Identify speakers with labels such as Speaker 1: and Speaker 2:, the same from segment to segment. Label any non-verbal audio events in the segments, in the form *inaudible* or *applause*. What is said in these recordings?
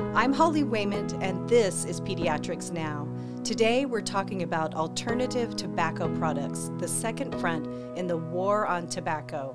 Speaker 1: I'm Holly Wayment, and this is Pediatrics Now. Today, we're talking about alternative tobacco products, the second front in the war on tobacco.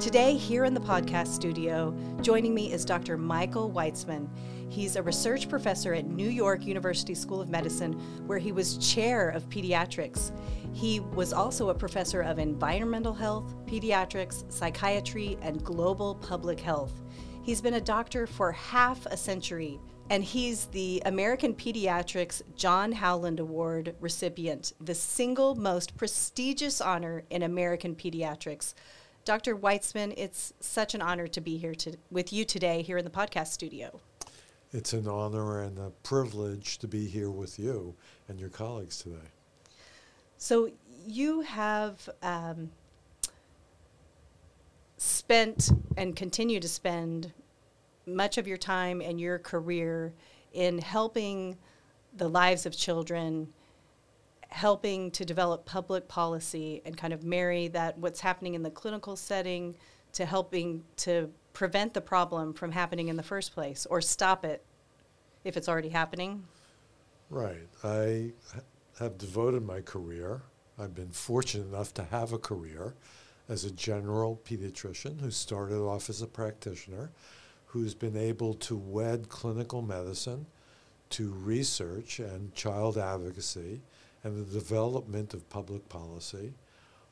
Speaker 1: Today, here in the podcast studio, joining me is Dr. Michael Weitzman. He's a research professor at New York University School of Medicine, where he was chair of pediatrics. He was also a professor of environmental health, pediatrics, psychiatry, and global public health. He's been a doctor for half a century, and he's the American Pediatrics John Howland Award recipient, the single most prestigious honor in American pediatrics. Dr. Weitzman, it's such an honor to be here to, with you today here in the podcast studio.
Speaker 2: It's an honor and a privilege to be here with you and your colleagues today.
Speaker 1: So, you have um, spent and continue to spend much of your time and your career in helping the lives of children, helping to develop public policy and kind of marry that what's happening in the clinical setting to helping to prevent the problem from happening in the first place or stop it if it's already happening?
Speaker 2: Right. I have devoted my career. I've been fortunate enough to have a career as a general pediatrician who started off as a practitioner, who's been able to wed clinical medicine to research and child advocacy and the development of public policy.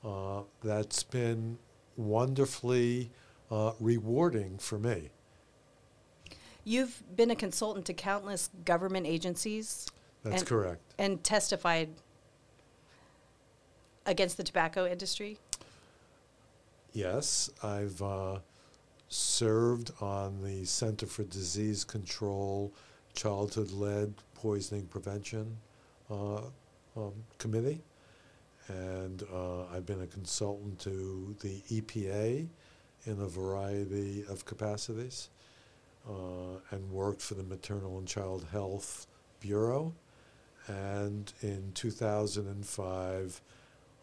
Speaker 2: Uh, that's been wonderfully uh, rewarding for me.
Speaker 1: You've been a consultant to countless government agencies.
Speaker 2: That's and, correct.
Speaker 1: And testified against the tobacco industry?
Speaker 2: Yes, I've uh, served on the Center for Disease Control, Childhood Lead Poisoning Prevention uh, um, Committee, and uh, I've been a consultant to the EPA in a variety of capacities, uh, and worked for the Maternal and Child Health Bureau, and in 2005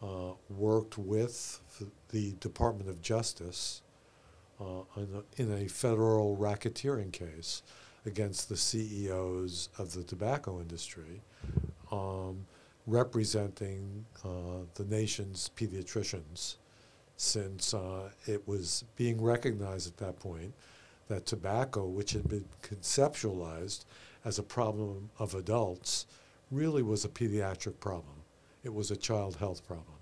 Speaker 2: uh, worked with the Department of Justice in, a, in, a, federal racketeering case against the CEOs of the tobacco industry, um, representing uh, the nation's pediatricians, since uh, it was being recognized at that point that tobacco, which had been conceptualized as a problem of adults, really was a pediatric problem. It was a child health problem.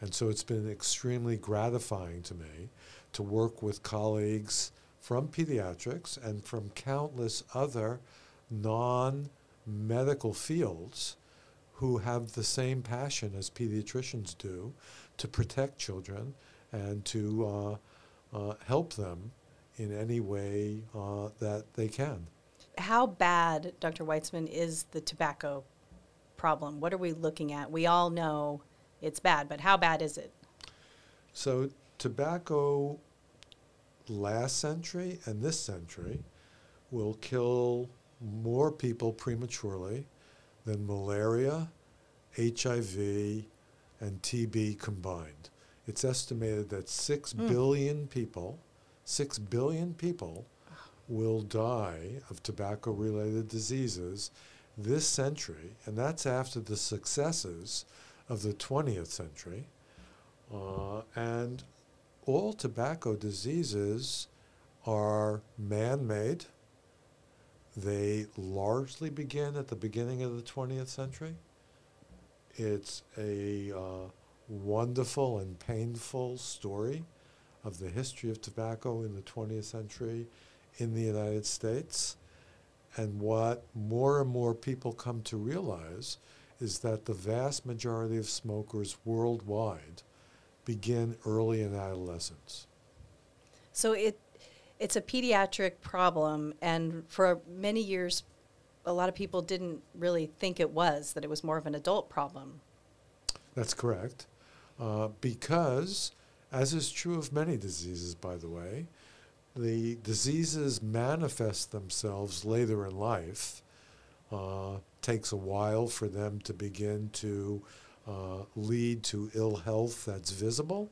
Speaker 2: And so it's been extremely gratifying to me to work with colleagues from pediatrics and from countless other non medical fields who have the same passion as pediatricians do to protect children and to uh, uh, help them in any way uh, that they can.
Speaker 1: How bad, Dr. Weitzman, is the tobacco problem? What are we looking at? We all know it's bad, but how bad is it?
Speaker 2: So, tobacco last century and this century will kill more people prematurely than malaria, HIV, and TB combined. It's estimated that six mm. billion people, six billion people, will die of tobacco related diseases this century, and that's after the successes of the 20th century. Uh, and all tobacco diseases are man made. They largely begin at the beginning of the 20th century. It's a uh, wonderful and painful story of the history of tobacco in the 20th century in the United States. And what more and more people come to realize is that the vast majority of smokers worldwide begin early in adolescence.
Speaker 1: So it it's a pediatric problem, and for many years, a lot of people didn't really think it was that it was more of an adult problem.
Speaker 2: That's correct, uh, because as is true of many diseases, by the way, the diseases manifest themselves later in life. Uh, takes a while for them to begin to uh, lead to ill health that's visible,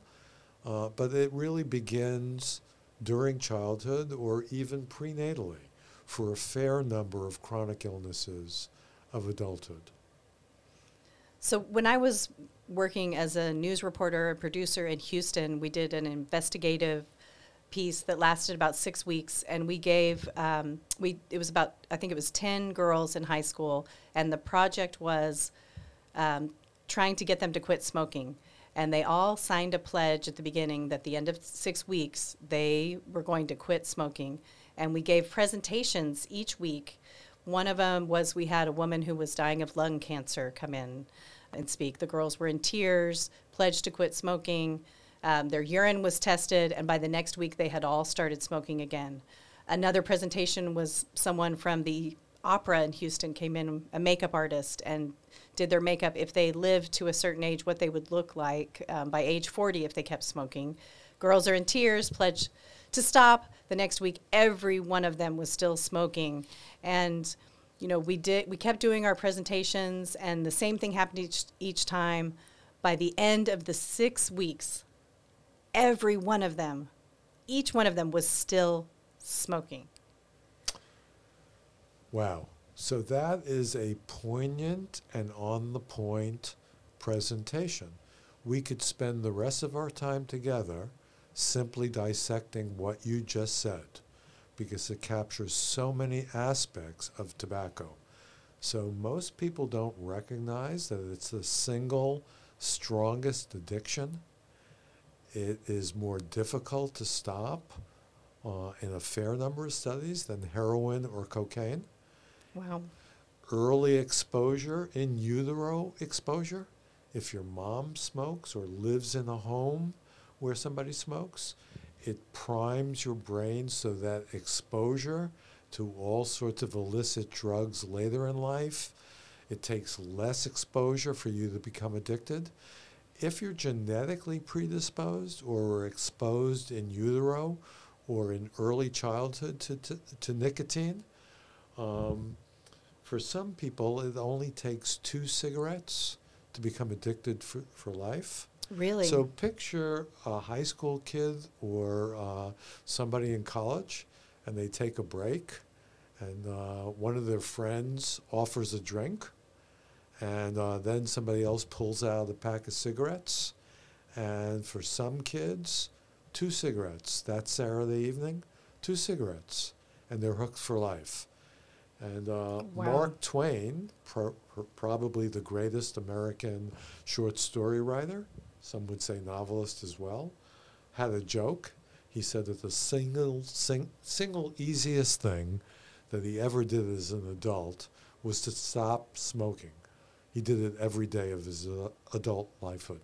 Speaker 2: uh, but it really begins during childhood or even prenatally for a fair number of chronic illnesses of adulthood.
Speaker 1: So when I was working as a news reporter and producer in Houston, we did an investigative piece that lasted about six weeks, and we gave um, we it was about I think it was ten girls in high school, and the project was um, trying to get them to quit smoking. And they all signed a pledge at the beginning that the end of six weeks they were going to quit smoking. And we gave presentations each week. One of them was we had a woman who was dying of lung cancer come in and speak. The girls were in tears, pledged to quit smoking. Um, their urine was tested, and by the next week, they had all started smoking again. Another presentation was someone from the opera in Houston came in, a makeup artist, and did their makeup if they lived to a certain age, what they would look like um, by age 40 if they kept smoking. Girls are in tears, pledge to stop. The next week, every one of them was still smoking. And you know, we did we kept doing our presentations and the same thing happened each each time. By the end of the 6 weeks, every one of them, each one of them was still smoking.
Speaker 2: Wow. So that is a poignant and on the point presentation. We could spend the rest of our time together simply dissecting what you just said because it captures so many aspects of tobacco. So most people don't recognize that it's the single strongest addiction. It is more difficult to stop uh, in a fair number of studies than heroin or cocaine.
Speaker 1: Wow.
Speaker 2: Early exposure in utero exposure. If your mom smokes or lives in a home where somebody smokes, it primes your brain so that exposure to all sorts of illicit drugs later in life, it takes less exposure for you to become addicted. If you're genetically predisposed or exposed in utero or in early childhood to, to, to nicotine, um, for some people, it only takes two cigarettes to become addicted for, for life.
Speaker 1: Really?
Speaker 2: So picture a high school kid or uh, somebody in college, and they take a break, and uh, one of their friends offers a drink, and uh, then somebody else pulls out a pack of cigarettes, and for some kids, two cigarettes that Saturday evening, two cigarettes, and they're hooked for life. And uh,
Speaker 1: Wow.
Speaker 2: Mark Twain, pro- pro- probably the greatest American short story writer, some would say novelist as well, had a joke. He said that the single, sing, single easiest thing that he ever did as an adult was to stop smoking. He did it every day of his uh, adult lifehood.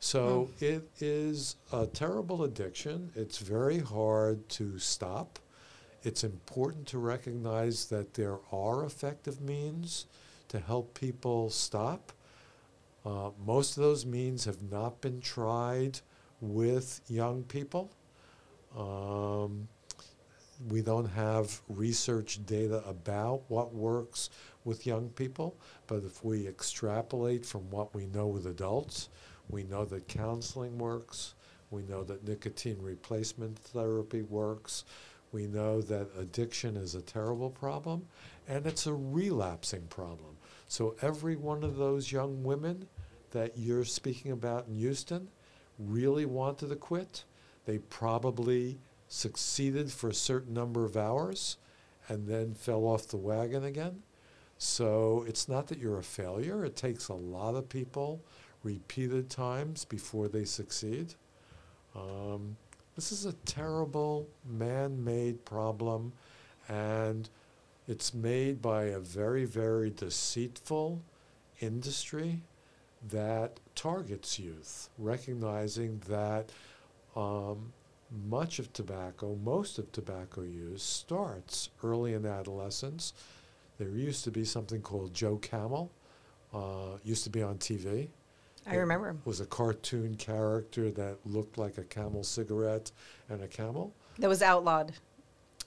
Speaker 2: So it is a terrible addiction. It's very hard to stop. It's important to recognize that there are effective means to help people stop. Uh, most of those means have not been tried with young people. Um, we don't have research data about what works with young people, but if we extrapolate from what we know with adults, we know that counseling works, we know that nicotine replacement therapy works, we know that addiction is a terrible problem, and it's a relapsing problem. So every one of those young women that you're speaking about in Houston really wanted to quit. They probably succeeded for a certain number of hours and then fell off the wagon again. So it's not that you're a failure. It takes a lot of people repeated times before they succeed. Um, this is a terrible man made problem, and it's made by a very, very deceitful industry that targets youth, recognizing that um, much of tobacco, most of tobacco use, starts early in adolescence. There used to be something called Joe Camel, uh, used to be on TV
Speaker 1: I remember him.
Speaker 2: was a cartoon character that looked like a camel cigarette and a camel.
Speaker 1: That was outlawed.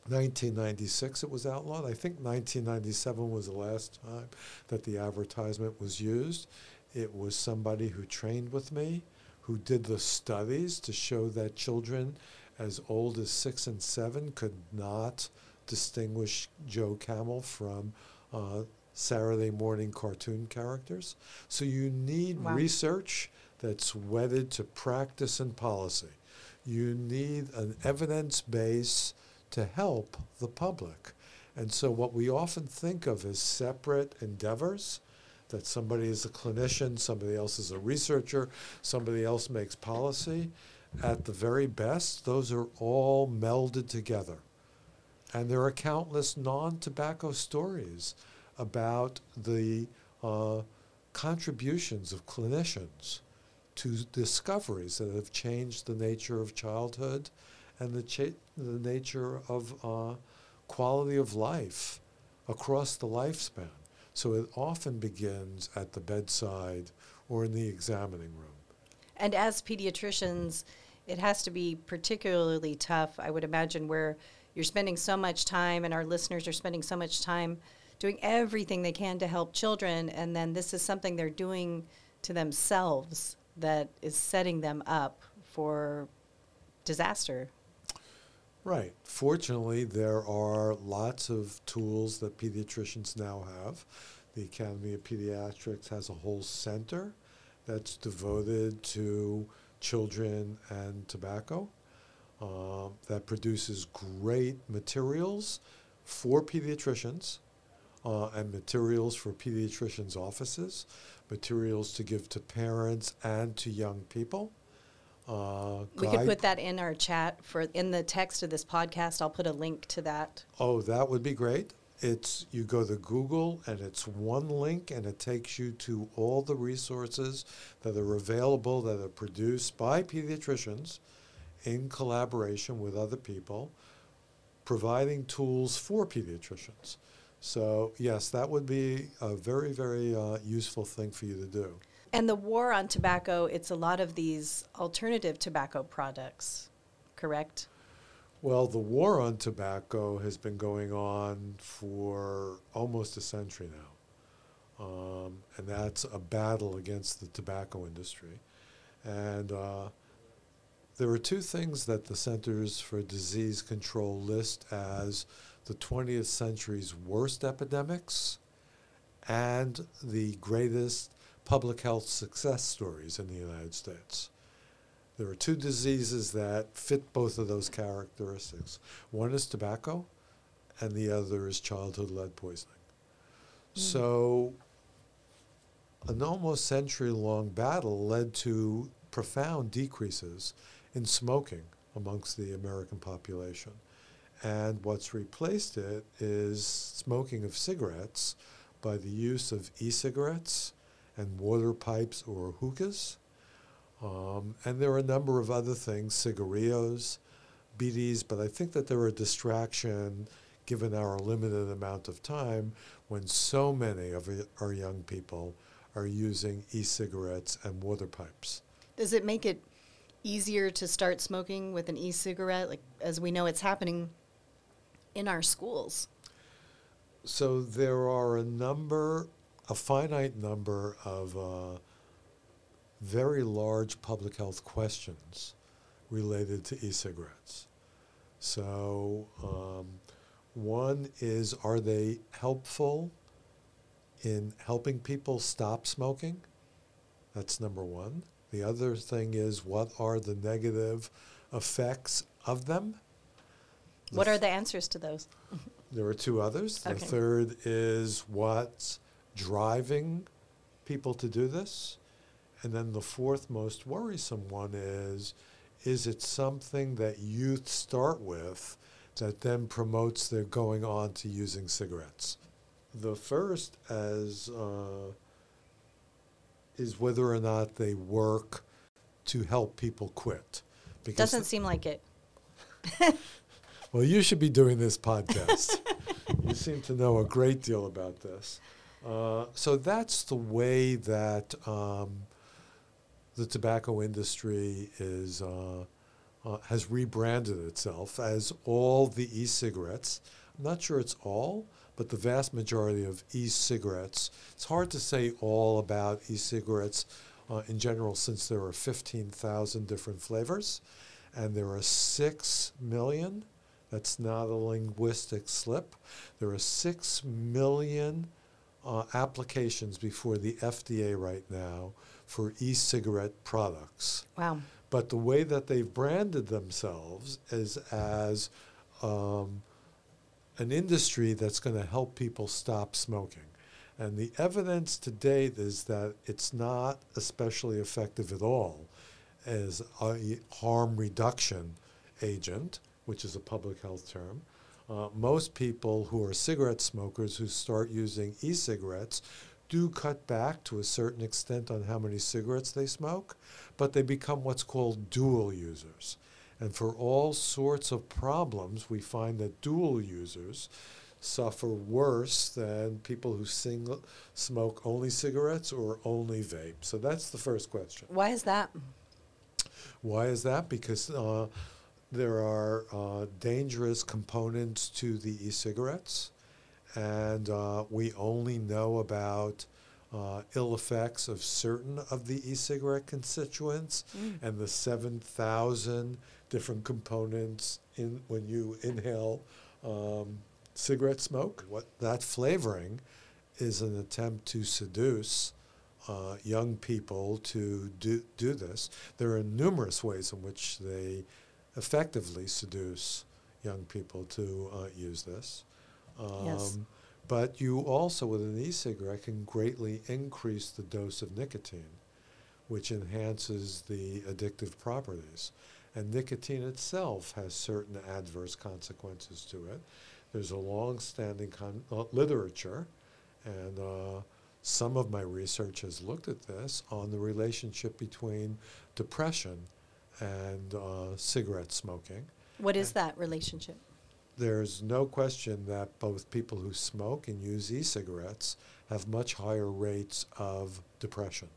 Speaker 2: 1996 it was outlawed. I think 1997 was the last time that the advertisement was used. It was somebody who trained with me, who did the studies to show that children as old as six and seven could not distinguish Joe Camel from uh, Saturday morning cartoon characters. So you need
Speaker 1: Wow.
Speaker 2: research that's wedded to practice and policy. You need an evidence base to help the public. And so, what we often think of as separate endeavors that somebody is a clinician, somebody else is a researcher, somebody else makes policy at the very best, those are all melded together. And there are countless non tobacco stories about the uh, contributions of clinicians to discoveries that have changed the nature of childhood and the, cha- the nature of uh, quality of life across the lifespan. So it often begins at the bedside or in the examining room.
Speaker 1: And as pediatricians, it has to be particularly tough, I would imagine, where you're spending so much time and our listeners are spending so much time doing everything they can to help children, and then this is something they're doing to themselves that is setting them up for disaster.
Speaker 2: Right. Fortunately, there are lots of tools that pediatricians now have. The Academy of Pediatrics has a whole center that's devoted to children and tobacco um, that produces great materials for pediatricians uh, and materials for pediatricians' offices, materials to give to parents and to young people. Uh,
Speaker 1: We could put that in our chat for in the text of this podcast. I'll put a link to that.
Speaker 2: Oh, that would be great. It's you go to Google and it's one link and it takes you to all the resources that are available that are produced by pediatricians in collaboration with other people, providing tools for pediatricians. So yes, that would be a very very uh, useful thing for you to do.
Speaker 1: And the war on tobacco, it's a lot of these alternative tobacco products, correct?
Speaker 2: Well, the war on tobacco has been going on for almost a century now. Um, and that's a battle against the tobacco industry. And uh, there are two things that the Centers for Disease Control list as the 20th century's worst epidemics and the greatest public health success stories in the United States. There are two diseases that fit both of those characteristics. One is tobacco, and the other is childhood lead poisoning. Hmm. So, an almost century long battle led to profound decreases in smoking amongst the American population. And what's replaced it is smoking of cigarettes by the use of e cigarettes and water pipes or hookahs. Um, and there are a number of other things, cigarillos, bidis, but I think that they're a distraction given our limited amount of time when so many of our young people are using e cigarettes and water pipes.
Speaker 1: Does it make it easier to start smoking with an e-cigarette? Like as we know, it's happening in our schools.
Speaker 2: So there are a number, a finite number of uh, very large public health questions related to e-cigarettes. So um, one is, are they helpful in helping people stop smoking? That's number one. The other thing is, what are the negative effects of them?
Speaker 1: What are the answers to those?
Speaker 2: there are two others. The
Speaker 1: Okay.
Speaker 2: third is what's driving people to do this. And then the fourth most worrisome one is is it something that youth start with that then promotes their going on to using cigarettes? The first as uh, is whether or not they work to help people quit. Because
Speaker 1: Doesn't seem like it. *laughs*
Speaker 2: well, you should be doing this podcast. *laughs* you seem to know a great deal about this. Uh, so that's the way that um, the tobacco industry is uh, uh, has rebranded itself as all the e-cigarettes. I'm not sure it's all, but the vast majority of e-cigarettes. It's hard to say all about e-cigarettes uh, in general, since there are 15,000 different flavors, and there are six million That's not a linguistic slip. There are 6 million uh, applications before the FDA right now for e cigarette products.
Speaker 1: Wow.
Speaker 2: But the way that they've branded themselves is as um, an industry that's going to help people stop smoking. And the evidence to date is that it's not especially effective at all as a harm reduction agent, which is a public health term. Uh, most people who are cigarette smokers who start using e cigarettes do cut back to a certain extent on how many cigarettes they smoke, but they become what's called dual users. And for all sorts of problems, we find that dual users suffer worse than people who single, smoke only cigarettes or only vape. So that's the first question.
Speaker 1: Why is that?
Speaker 2: Why is that? Because uh, there are uh, dangerous components to the e cigarettes, and uh, we only know about uh, ill effects of certain of the e cigarette constituents
Speaker 1: Mm.
Speaker 2: and the 7,000 different components in when you inhale um, cigarette smoke. What that flavoring is an attempt to seduce uh, young people to do, do this. There are numerous ways in which they effectively seduce young people to uh, use this. Um,
Speaker 1: Yes.
Speaker 2: But you also, with an e cigarette, can greatly increase the dose of nicotine, which enhances the addictive properties. And nicotine itself has certain adverse consequences to it. There's a long standing con- uh, literature, and uh, some of my research has looked at this on the relationship between depression and uh, cigarette smoking.
Speaker 1: What is that relationship?
Speaker 2: There's no question that both people who smoke and use e cigarettes have much higher rates of depression.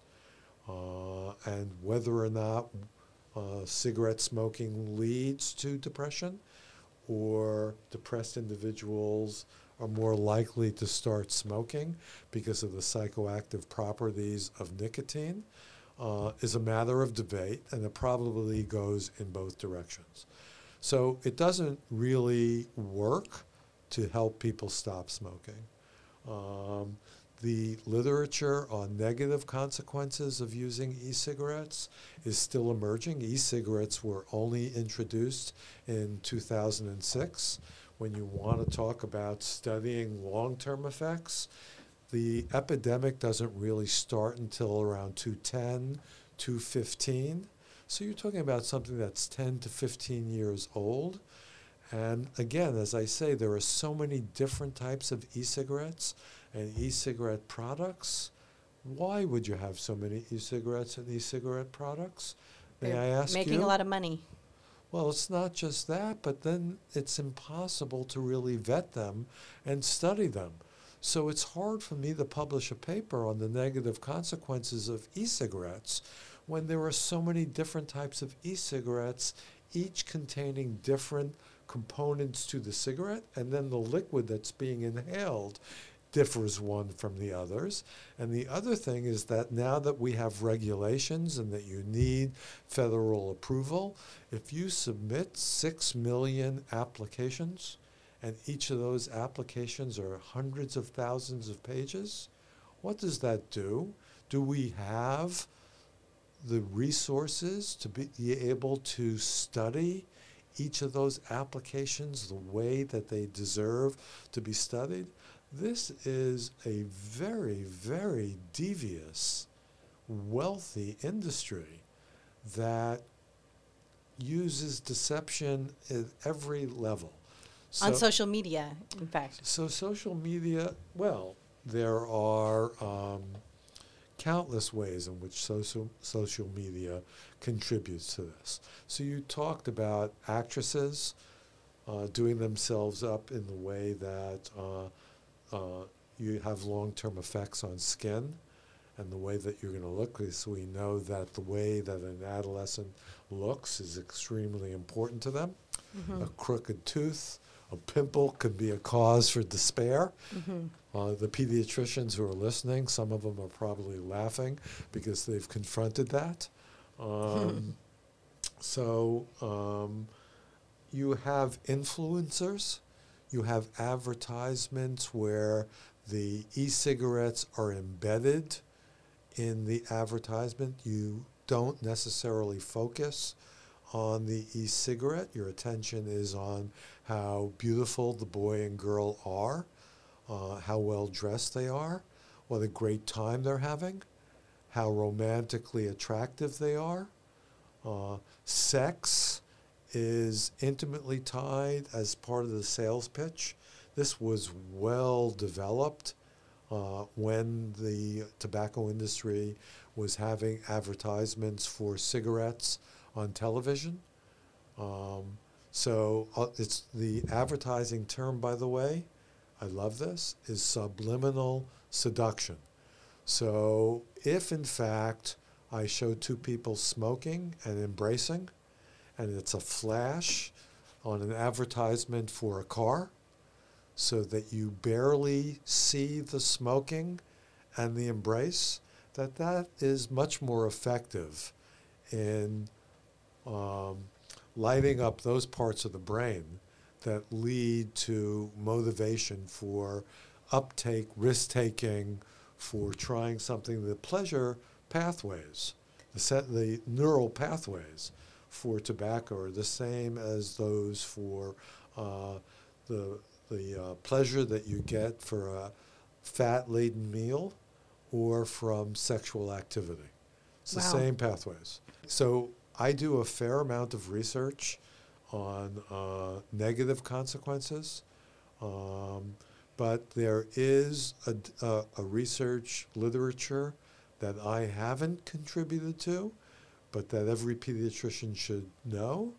Speaker 2: Uh, and whether or not uh, cigarette smoking leads to depression or depressed individuals are more likely to start smoking because of the psychoactive properties of nicotine uh, is a matter of debate, and it probably goes in both directions. So it doesn't really work to help people stop smoking. Um, the literature on negative consequences of using e cigarettes is still emerging. E cigarettes were only introduced in 2006. When you want to talk about studying long term effects, the epidemic doesn't really start until around 210, 215. So you're talking about something that's 10 to 15 years old. And again, as I say, there are so many different types of e cigarettes and e cigarette products. Why would you have so many e cigarettes and e cigarette products? May
Speaker 1: They're
Speaker 2: I ask
Speaker 1: making
Speaker 2: you?
Speaker 1: a lot of money.
Speaker 2: Well, it's not just that, but then it's impossible to really vet them and study them. So it's hard for me to publish a paper on the negative consequences of e cigarettes when there are so many different types of e cigarettes, each containing different components to the cigarette, and then the liquid that's being inhaled differs one from the others. And the other thing is that now that we have regulations and that you need federal approval, if you submit 6 million applications, and each of those applications are hundreds of thousands of pages, what does that do? Do we have the resources to be able to study each of those applications the way that they deserve to be studied? This is a very, very devious, wealthy industry that uses deception at every level.
Speaker 1: On social media, in fact.
Speaker 2: so social media, well, there are um, countless ways in which social social media contributes to this. So you talked about actresses uh, doing themselves up in the way that uh, uh, you have long-term effects on skin and the way that you're going to look. Because we know that the way that an adolescent looks is extremely important to them.
Speaker 1: Mm-hmm.
Speaker 2: A crooked tooth, a pimple could be a cause for despair.
Speaker 1: Mm-hmm.
Speaker 2: Uh, the pediatricians who are listening, some of them are probably laughing because they've confronted that. Um, so, um, you have influencers, you have advertisements where the e cigarettes are embedded in the advertisement. You don't necessarily focus on the e cigarette. Your attention is on how beautiful the boy and girl are, uh, how well dressed they are, what a great time they're having, how romantically attractive they are. Uh, sex is intimately tied as part of the sales pitch. This was well developed uh, when the tobacco industry was having advertisements for cigarettes on television. Um, so uh, it's the advertising term, by the way. I love this is subliminal seduction. So if in fact I show two people smoking and embracing, and it's a flash on an advertisement for a car, so that you barely see the smoking and the embrace, that that is much more effective in um, lighting up those parts of the brain that lead to motivation for uptake, risk taking, for trying something, the pleasure pathways, the, set, the neural pathways for tobacco are the same as those for uh, the, the uh, pleasure that you get for a fat laden meal or from sexual activity. It's wow. the same pathways. So I do a fair amount of research on uh, negative consequences, um, but there is a, a, a, research literature that I haven't contributed to, but that every pediatrician should know,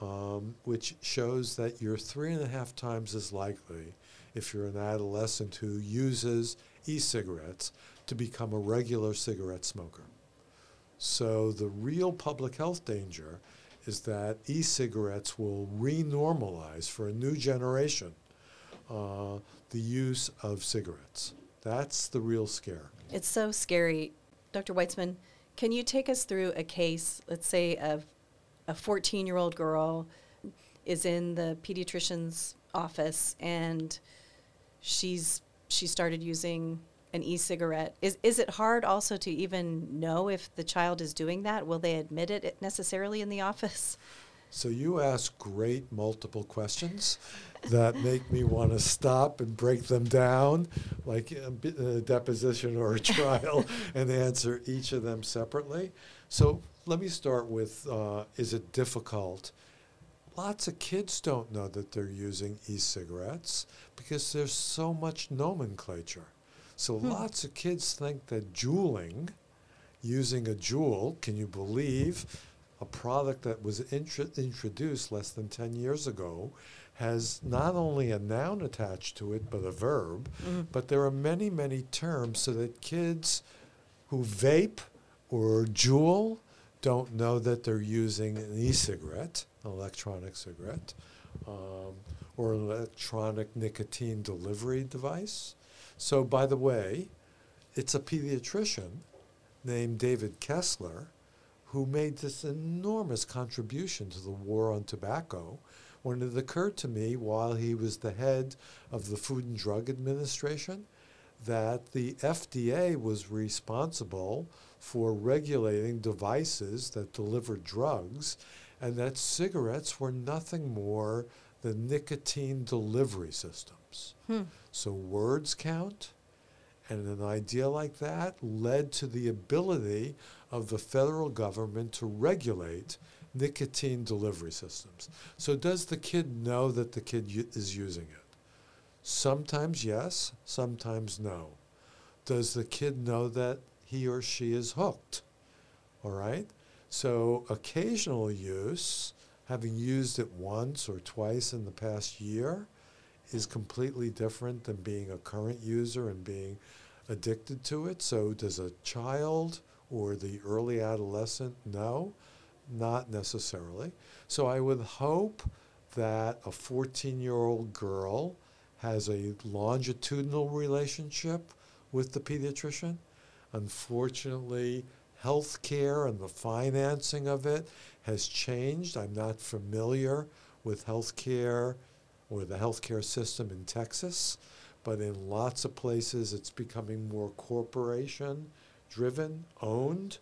Speaker 2: um, which shows that you're three and a half times as likely if you're an adolescent who uses e cigarettes to become a regular cigarette smoker. So the real public health danger is that e-cigarettes will renormalize for a new generation uh, the use of cigarettes. That's the real scare.
Speaker 1: It's so scary. Dr. Weitzman, can you take us through a case, let's say a, a 14-year-old girl is in the pediatrician's office and she's she started using an e-cigarette. Is is it hard also to even know if the child is doing that? Will they admit it necessarily in the office?
Speaker 2: So you ask great multiple questions that make me want to stop and break them down, like a, a deposition or a *laughs* trial, and answer each of them separately. So let me start with: uh, Is it difficult? Lots of kids don't know that they're using e-cigarettes because there's so much nomenclature. So hmm. lots of kids think that Juuling, using a Juul, can you believe, a product that was intro- introduced less than 10 years ago, has not only a noun attached to it, but a verb. Mm-hmm. But there are many, many terms so that kids who vape or Juul don't know that they're using an e-cigarette, an electronic cigarette, um, or an electronic nicotine delivery device. So, by the way, it's a pediatrician named David Kessler who made this enormous contribution to the war on tobacco when it occurred to me while he was the head of the Food and Drug Administration that the FDA was responsible for regulating devices that deliver drugs and that cigarettes were nothing more than nicotine delivery systems. Hmm. So words count. And an idea like that led to the ability of the federal government to regulate nicotine delivery systems. So, does the kid know that the kid u- is using it? Sometimes yes, sometimes no. Does the kid know that he or she is hooked? All right? So, occasional use, having used it once or twice in the past year, is completely different than being a current user and being addicted to it. So, does a child or the early adolescent know? Not necessarily. So, I would hope that a 14 year old girl has a longitudinal relationship with the pediatrician. Unfortunately, healthcare and the financing of it has changed. I'm not familiar with healthcare or the healthcare system in Texas, but in lots of places it's becoming more corporation driven, owned,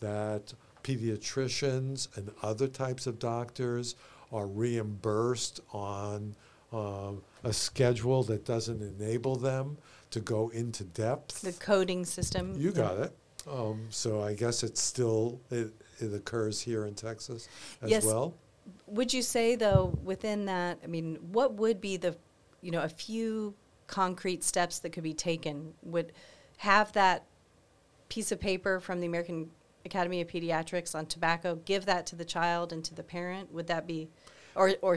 Speaker 2: that pediatricians and other types of doctors are reimbursed on um, a schedule that doesn't enable them to go into depth.
Speaker 1: The coding system.
Speaker 2: You got it. Um, so I guess it's still it, it occurs here in Texas as
Speaker 1: Yes.
Speaker 2: well.
Speaker 1: Would you say though within that, I mean, what would be the, you know, a few concrete steps that could be taken? Would have that piece of paper from the American Academy of Pediatrics on tobacco, give that to the child and to the parent? Would that be, or or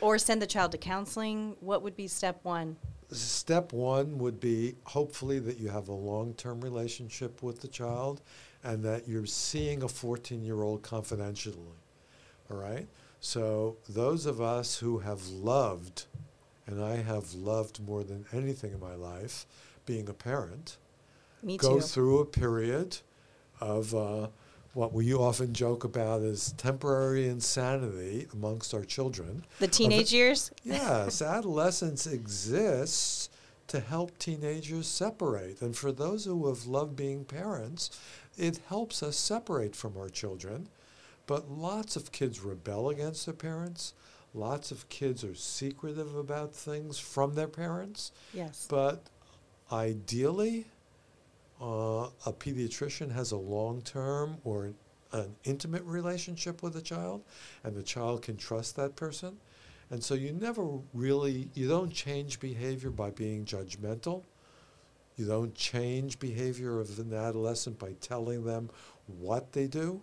Speaker 1: or send the child to counseling? What would be step one?
Speaker 2: Step one would be hopefully that you have a long term relationship with the child and that you're seeing a 14 year old confidentially. All right? So, those of us who have loved, and I have loved more than anything in my life, being a parent,
Speaker 1: Me
Speaker 2: go
Speaker 1: too.
Speaker 2: through a period of uh, what we often joke about is temporary insanity amongst our children.
Speaker 1: the teenage years.
Speaker 2: Yes, *laughs* adolescence exists to help teenagers separate. And for those who have loved being parents, it helps us separate from our children. But lots of kids rebel against their parents. Lots of kids are secretive about things from their parents.
Speaker 1: Yes.
Speaker 2: But ideally, uh, a pediatrician has a long term or an, an intimate relationship with a child, and the child can trust that person. And so you never really, you don't change behavior by being judgmental. You don't change behavior of an adolescent by telling them what they do.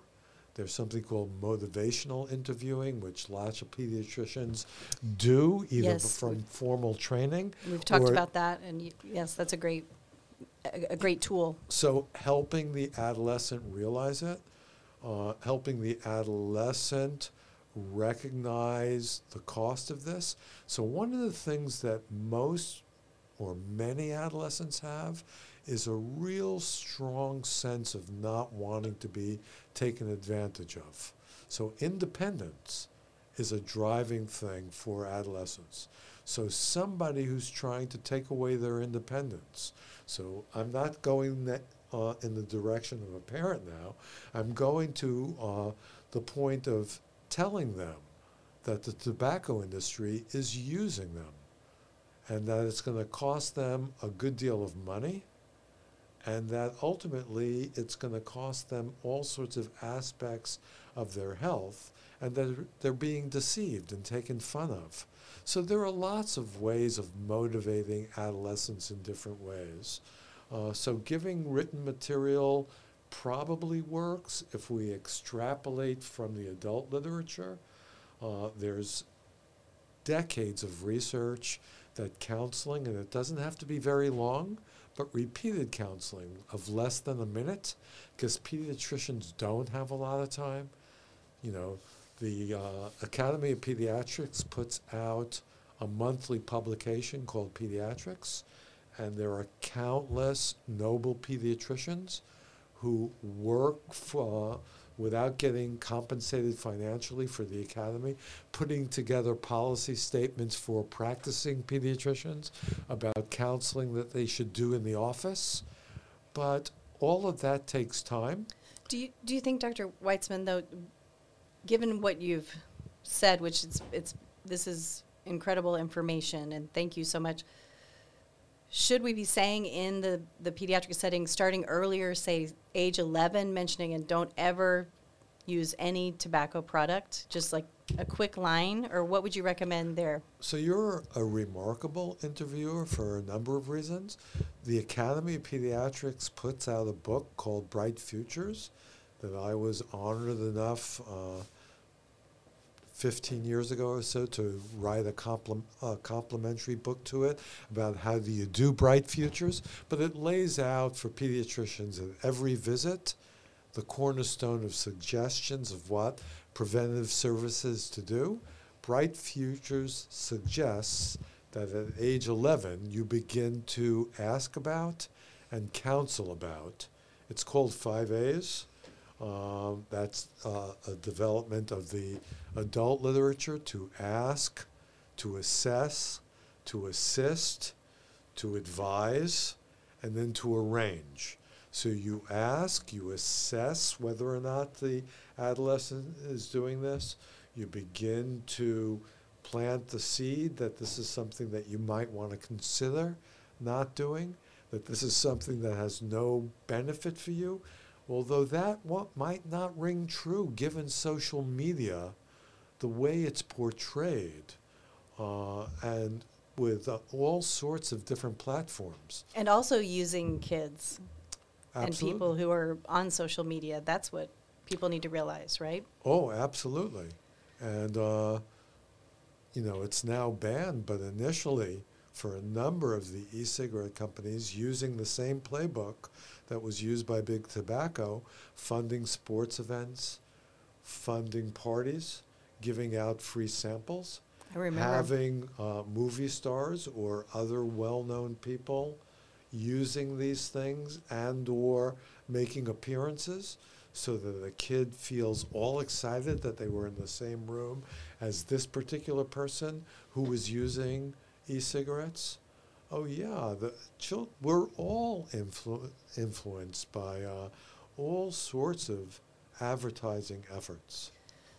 Speaker 2: There's something called motivational interviewing, which lots of pediatricians do, either
Speaker 1: Yes.
Speaker 2: from formal training
Speaker 1: We've talked about that, and y- yes, that's a great, a, great tool.
Speaker 2: So helping the adolescent realize it, uh, helping the adolescent recognize the cost of this. So one of the things that most or many adolescents have is a real strong sense of not wanting to be taken advantage of. So independence is a driving thing for adolescents. So somebody who's trying to take away their independence. So I'm not going that, uh, in the direction of a parent now. I'm going to uh, the point of telling them that the tobacco industry is using them and that it's going to cost them a good deal of money and that ultimately it's going to cost them all sorts of aspects of their health and that they're being deceived and taken fun of. So there are lots of ways of motivating adolescents in different ways. Uh, so giving written material probably works if we extrapolate from the adult literature. Uh, there's decades of research that counseling, and it doesn't have to be very long, but repeated counseling of less than a minute, because pediatricians don't have a lot of time. You know, the uh, Academy of Pediatrics puts out a monthly publication called Pediatrics, and there are countless noble pediatricians who work for, without getting compensated financially for the academy, putting together policy statements for practicing pediatricians about counseling that they should do in the office. But all of that takes time.
Speaker 1: Do you do you think, Dr. Weitzman, though, given what you've said, which is it's this is incredible information, and thank you so much. Should we be saying in the, the pediatric setting, starting earlier, say age 11, mentioning and don't ever use any tobacco product, just like a quick line, or what would you recommend there?
Speaker 2: So you're a remarkable interviewer for a number of reasons. The Academy of Pediatrics puts out a book called Bright Futures that I was honored enough uh, 15 years ago or so to write a compliment, complementary book to it about how do you do bright futures. But it lays out for pediatricians at every visit the cornerstone of suggestions of what preventive services to do. Bright Futures suggests that at age 11 you begin to ask about and counsel about. It's called 5A's. Um, that's uh, a development of the adult literature to ask, to assess, to assist, to advise, and then to arrange. So you ask, you assess whether or not the adolescent is doing this. You begin to plant the seed that this is something that you might want to consider not doing, that this is something that has no benefit for you. Although that what might not ring true given social media, the way it's portrayed, uh, and with uh, all sorts of different platforms.
Speaker 1: And also using kids and people who are on social media. That's what people need to realize, right?
Speaker 2: Oh, absolutely. And, uh, you know, it's now banned, but initially, for a number of the e cigarette companies using the same playbook that was used by Big Tobacco, funding sports events, funding parties, giving out free samples, having uh, movie stars or other well-known people using these things and or making appearances so that the kid feels all excited that they were in the same room as this particular person who was using e-cigarettes oh yeah the chil- we're all influ- influenced by uh, all sorts of advertising efforts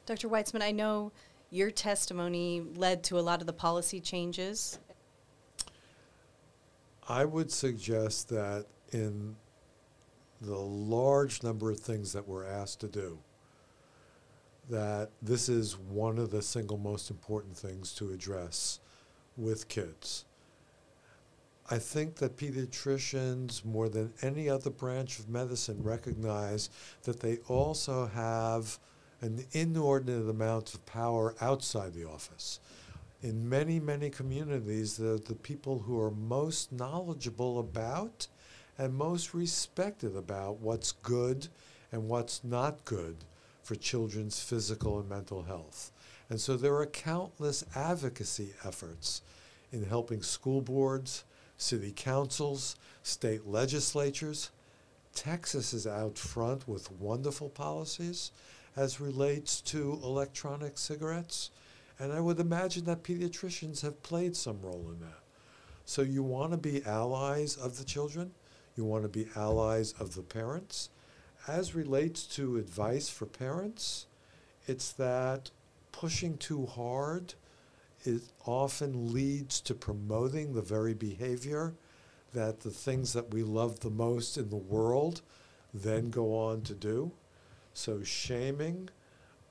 Speaker 1: Dr. Weitzman, I know your testimony led to a lot of the policy changes.
Speaker 2: I would suggest that in the large number of things that we're asked to do, that this is one of the single most important things to address with kids. I think that pediatricians, more than any other branch of medicine, recognize that they also have an inordinate amount of power outside the office in many, many communities, the, the people who are most knowledgeable about and most respected about what's good and what's not good for children's physical and mental health. And so there are countless advocacy efforts in helping school boards, city councils, state legislatures. Texas is out front with wonderful policies as relates to electronic cigarettes. And I would imagine that pediatricians have played some role in that. So you want to be allies of the children, you want to be allies of the parents. As relates to advice for parents, it's that pushing too hard it often leads to promoting the very behavior that the things that we love the most in the world then go on to do. So shaming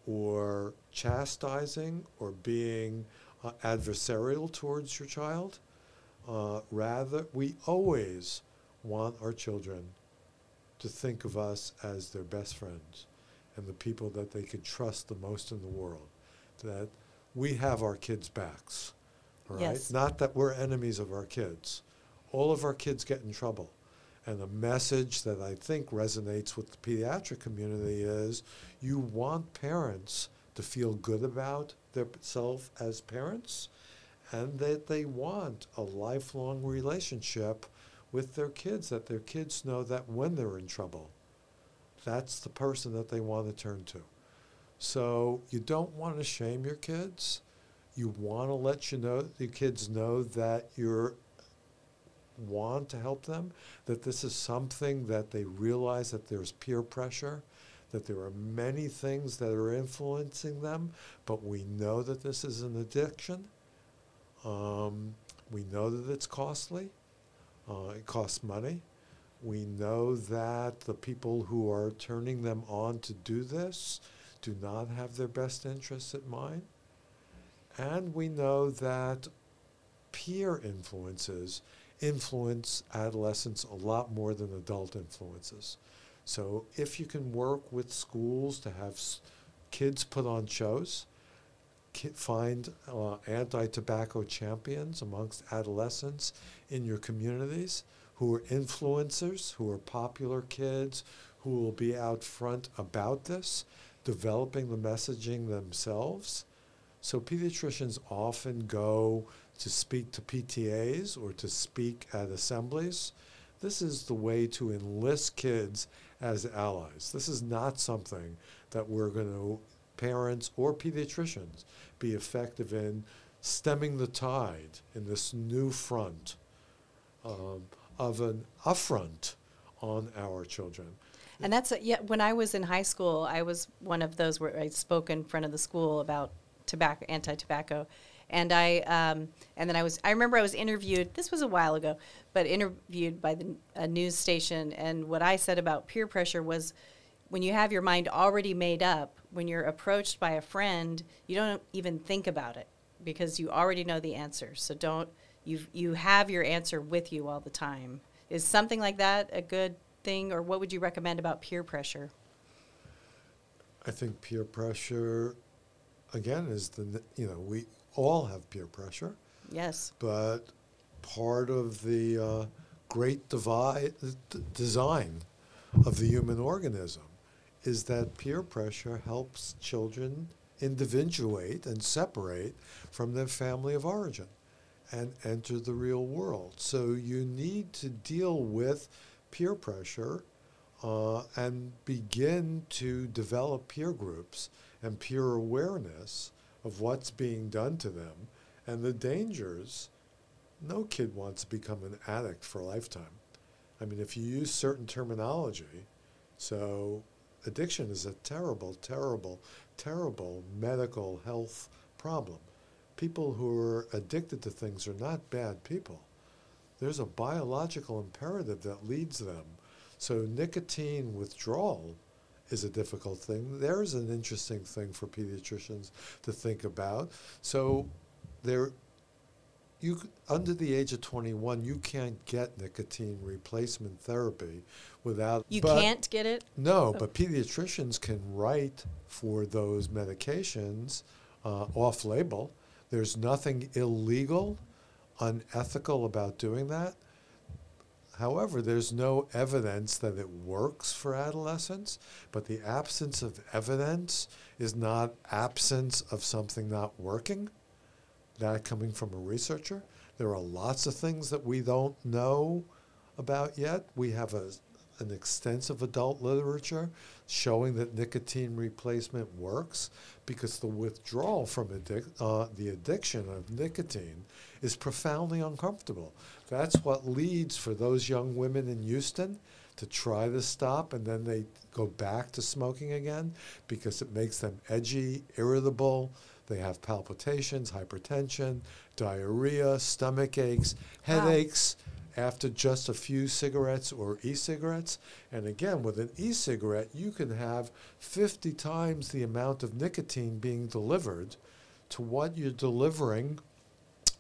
Speaker 2: or chastising or being uh, adversarial towards your child. Uh, rather, we always want our children to think of us as their best friends and the people that they could trust the most in the world. That we have our kids' backs, right?
Speaker 1: Yes.
Speaker 2: Not that we're enemies of our kids. All of our kids get in trouble. And the message that I think resonates with the pediatric community is you want parents to feel good about themselves as parents and that they want a lifelong relationship with their kids, that their kids know that when they're in trouble, that's the person that they want to turn to. So you don't want to shame your kids. You want to let you know your kids know that you're want to help them, that this is something that they realize that there's peer pressure, that there are many things that are influencing them, but we know that this is an addiction. Um, we know that it's costly. Uh, it costs money. We know that the people who are turning them on to do this do not have their best interests at mind. And we know that peer influences influence adolescents a lot more than adult influences. So if you can work with schools to have s- kids put on shows, ki- find uh, anti-tobacco champions amongst adolescents in your communities who are influencers, who are popular kids, who will be out front about this, developing the messaging themselves. So pediatricians often go to speak to PTAs or to speak at assemblies. This is the way to enlist kids as allies. This is not something that we're going to, parents or pediatricians, be effective in stemming the tide in this new front um, of an affront on our children.
Speaker 1: And that's a, yeah. When I was in high school, I was one of those where I spoke in front of the school about tobacco, anti-tobacco, and I um, and then I was I remember I was interviewed. This was a while ago, but interviewed by the a news station, and what I said about peer pressure was. When you have your mind already made up, when you're approached by a friend, you don't even think about it because you already know the answer. So don't you you have your answer with you all the time. Is something like that a good thing, or what would you recommend about peer pressure?
Speaker 2: I think peer pressure, again, is the you know we all have peer pressure.
Speaker 1: Yes.
Speaker 2: But part of the uh, great divide, d- design of the human organism is that peer pressure helps children individuate and separate from their family of origin and enter the real world. So you need to deal with peer pressure uh, and begin to develop peer groups and peer awareness of what's being done to them and the dangers. No kid wants to become an addict for a lifetime. I mean, if you use certain terminology, so addiction is a terrible, terrible, terrible medical health problem. People who are addicted to things are not bad people. There's a biological imperative that leads them. So, nicotine withdrawal is a difficult thing. There's an interesting thing for pediatricians to think about. So, there, you under the age of 21, you can't get nicotine replacement therapy without.
Speaker 1: You can't get it.
Speaker 2: No, oh. but pediatricians can write for those medications uh, off-label. There's nothing illegal, unethical about doing that. However, there's no evidence that it works for adolescents, but the absence of evidence is not absence of something not working. That coming from a researcher. There are lots of things that we don't know about yet. We have a, an extensive adult literature showing that nicotine replacement works because the withdrawal from addic- uh, the addiction of nicotine is profoundly uncomfortable. That's what leads for those young women in Houston to try to stop and then they go back to smoking again because it makes them edgy, irritable. They have palpitations, hypertension, diarrhea, stomach aches, headaches. Wow after just a few cigarettes or e cigarettes. And again, with an e cigarette, you can have 50 times the amount of nicotine being delivered to what you're delivering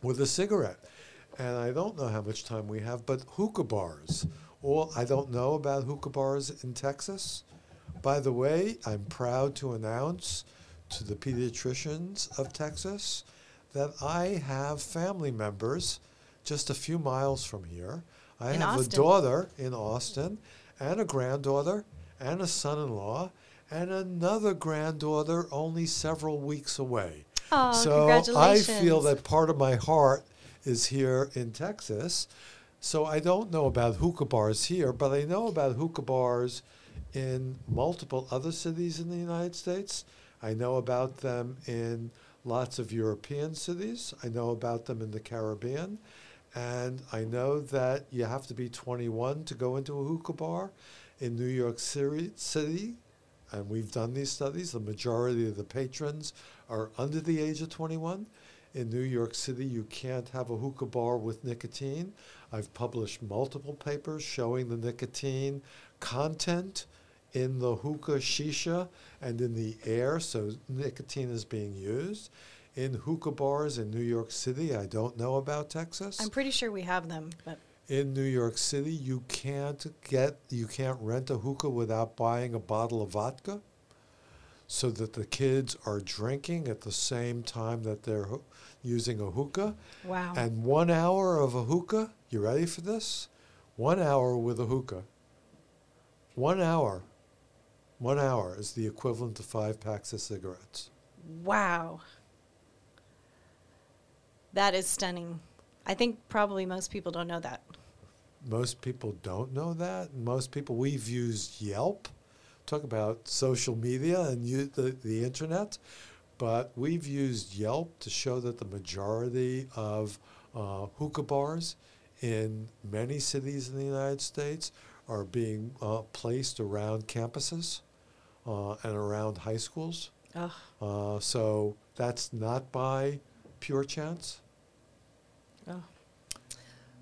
Speaker 2: with a cigarette and I don't know how much time we have, but hookah bars. All I don't know about hookah bars in Texas. By the way, I'm proud to announce to the pediatricians of Texas that I have family members just a few miles from here. I
Speaker 1: in
Speaker 2: have
Speaker 1: Austin.
Speaker 2: a daughter in Austin and a granddaughter and a son in law and another granddaughter only several weeks away.
Speaker 1: Oh,
Speaker 2: so I feel that part of my heart is here in Texas. So I don't know about hookah bars here, but I know about hookah bars in multiple other cities in the United States. I know about them in lots of European cities. I know about them in the Caribbean. And I know that you have to be 21 to go into a hookah bar in New York City. And we've done these studies. The majority of the patrons are under the age of 21 in New York City, you can't have a hookah bar with nicotine. I've published multiple papers showing the nicotine content in the hookah shisha and in the air, so nicotine is being used. In hookah bars in New York City, I don't know about Texas.
Speaker 1: I'm pretty sure we have them, but
Speaker 2: in New York City, you can't get you can't rent a hookah without buying a bottle of vodka so that the kids are drinking at the same time that they're ho- using a hookah.
Speaker 1: Wow.
Speaker 2: And one hour of a hookah, you ready for this? One hour with a hookah. One hour. One hour is the equivalent to five packs of cigarettes.
Speaker 1: Wow. That is stunning. I think probably most people don't know that.
Speaker 2: most people don't know that. Most people, we've used Yelp, talk about social media and you, the, the internet, but we've used Yelp to show that the majority of uh, hookah bars in many cities in the United States are being uh, placed around campuses uh, and around high schools.
Speaker 1: Oh.
Speaker 2: so that's not by pure chance.
Speaker 1: Oh.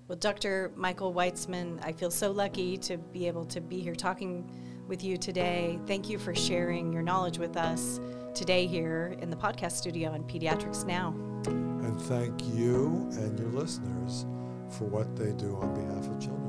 Speaker 1: Well, Dr. Michael Weitzman, I feel so lucky to be able to be here talking with you today. Thank you for sharing your knowledge with us today here in the podcast studio on Pediatrics Now.
Speaker 2: And thank you and your listeners for what they do on behalf of children.